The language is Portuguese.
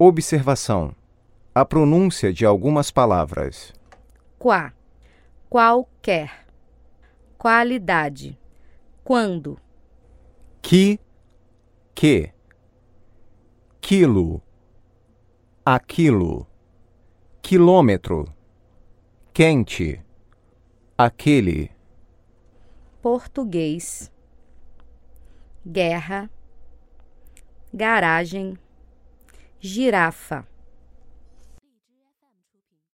Observação: a pronúncia de algumas palavras. Qua. Qualquer. Qualidade. Quando. Que, que. Quilo, aquilo. Quilômetro. Quente. Aquele. Português. Guerra. Garagem. Girafa.